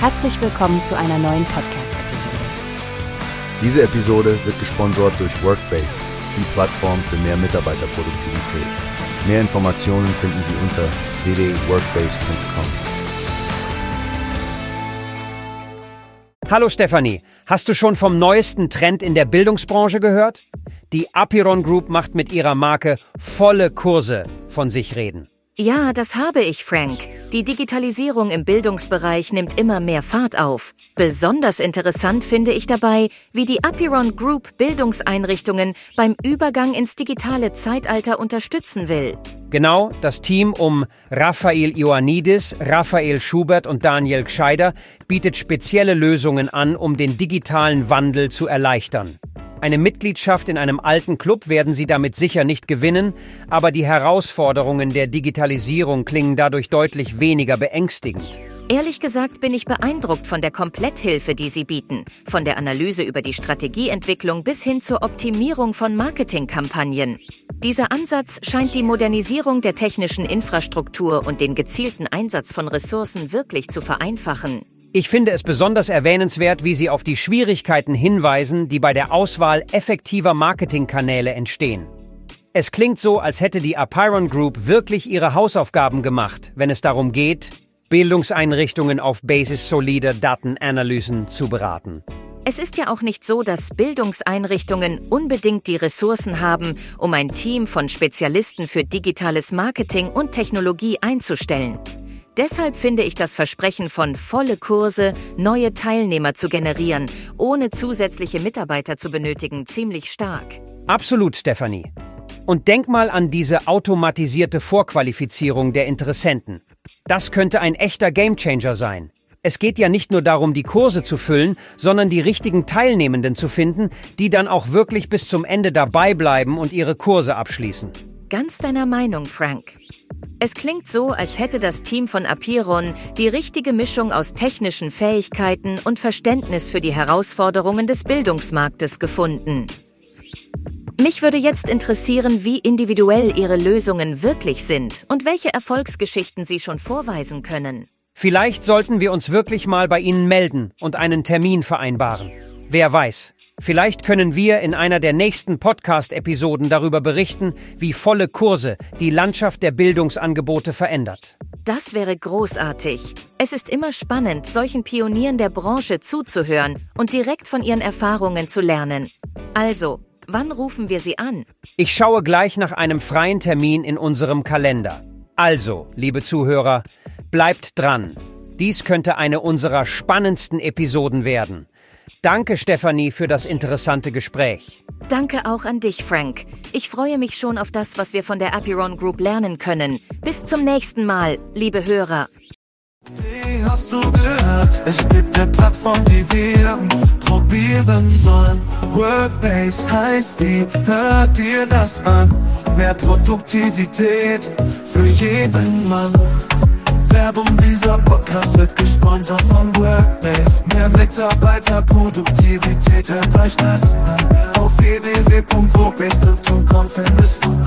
Herzlich willkommen zu einer neuen Podcast-Episode. Diese Episode wird gesponsert durch Workbase, die Plattform für mehr Mitarbeiterproduktivität. Mehr Informationen finden Sie unter www.workbase.com. Hallo Stefanie, hast du schon vom neuesten Trend in der Bildungsbranche gehört? Die Apiron Group macht mit ihrer Marke volle Kurse von sich reden. Ja, das habe ich, Frank. Die Digitalisierung im Bildungsbereich nimmt immer mehr Fahrt auf. Besonders interessant finde ich dabei, wie die Apiron Group Bildungseinrichtungen beim Übergang ins digitale Zeitalter unterstützen will. Genau, das Team um Raphael Ioannidis, Raphael Schubert und Daniel Gscheider bietet spezielle Lösungen an, um den digitalen Wandel zu erleichtern. Eine Mitgliedschaft in einem alten Club werden Sie damit sicher nicht gewinnen, aber die Herausforderungen der Digitalisierung klingen dadurch deutlich weniger beängstigend. Ehrlich gesagt bin ich beeindruckt von der Kompletthilfe, die Sie bieten, von der Analyse über die Strategieentwicklung bis hin zur Optimierung von Marketingkampagnen. Dieser Ansatz scheint die Modernisierung der technischen Infrastruktur und den gezielten Einsatz von Ressourcen wirklich zu vereinfachen. Ich finde es besonders erwähnenswert, wie Sie auf die Schwierigkeiten hinweisen, die bei der Auswahl effektiver Marketingkanäle entstehen. Es klingt so, als hätte die Apiron Group wirklich ihre Hausaufgaben gemacht, wenn es darum geht, Bildungseinrichtungen auf Basis solider Datenanalysen zu beraten. Es ist ja auch nicht so, dass Bildungseinrichtungen unbedingt die Ressourcen haben, um ein Team von Spezialisten für digitales Marketing und Technologie einzustellen. Deshalb finde ich das Versprechen von volle Kurse, neue Teilnehmer zu generieren, ohne zusätzliche Mitarbeiter zu benötigen, ziemlich stark. Absolut, Stephanie. Und denk mal an diese automatisierte Vorqualifizierung der Interessenten. Das könnte ein echter Gamechanger sein. Es geht ja nicht nur darum, die Kurse zu füllen, sondern die richtigen Teilnehmenden zu finden, die dann auch wirklich bis zum Ende dabei bleiben und ihre Kurse abschließen. Ganz deiner Meinung, Frank. Es klingt so, als hätte das Team von Apiron die richtige Mischung aus technischen Fähigkeiten und Verständnis für die Herausforderungen des Bildungsmarktes gefunden. Mich würde jetzt interessieren, wie individuell Ihre Lösungen wirklich sind und welche Erfolgsgeschichten Sie schon vorweisen können. Vielleicht sollten wir uns wirklich mal bei Ihnen melden und einen Termin vereinbaren. Wer weiß, vielleicht können wir in einer der nächsten Podcast-Episoden darüber berichten, wie volle Kurse die Landschaft der Bildungsangebote verändert. Das wäre großartig. Es ist immer spannend, solchen Pionieren der Branche zuzuhören und direkt von ihren Erfahrungen zu lernen. Also, wann rufen wir Sie an? Ich schaue gleich nach einem freien Termin in unserem Kalender. Also, liebe Zuhörer, bleibt dran. Dies könnte eine unserer spannendsten Episoden werden. Danke, Stefanie, für das interessante Gespräch. Danke auch an dich, Frank. Ich freue mich schon auf das, was wir von der Apiron Group lernen können. Bis zum nächsten Mal, liebe Hörer. Wie hast du gehört? Es gibt eine Plattform, die wir probieren sollen. Workbase heißt die, hört dir das an. Mehr Produktivität für jeden Mann. Werbung, dieser Podcast wird gesponsert von Workbase. Mehr Mitarbeiterproduktivität, hört euch das an. Auf www.workbase.com findest du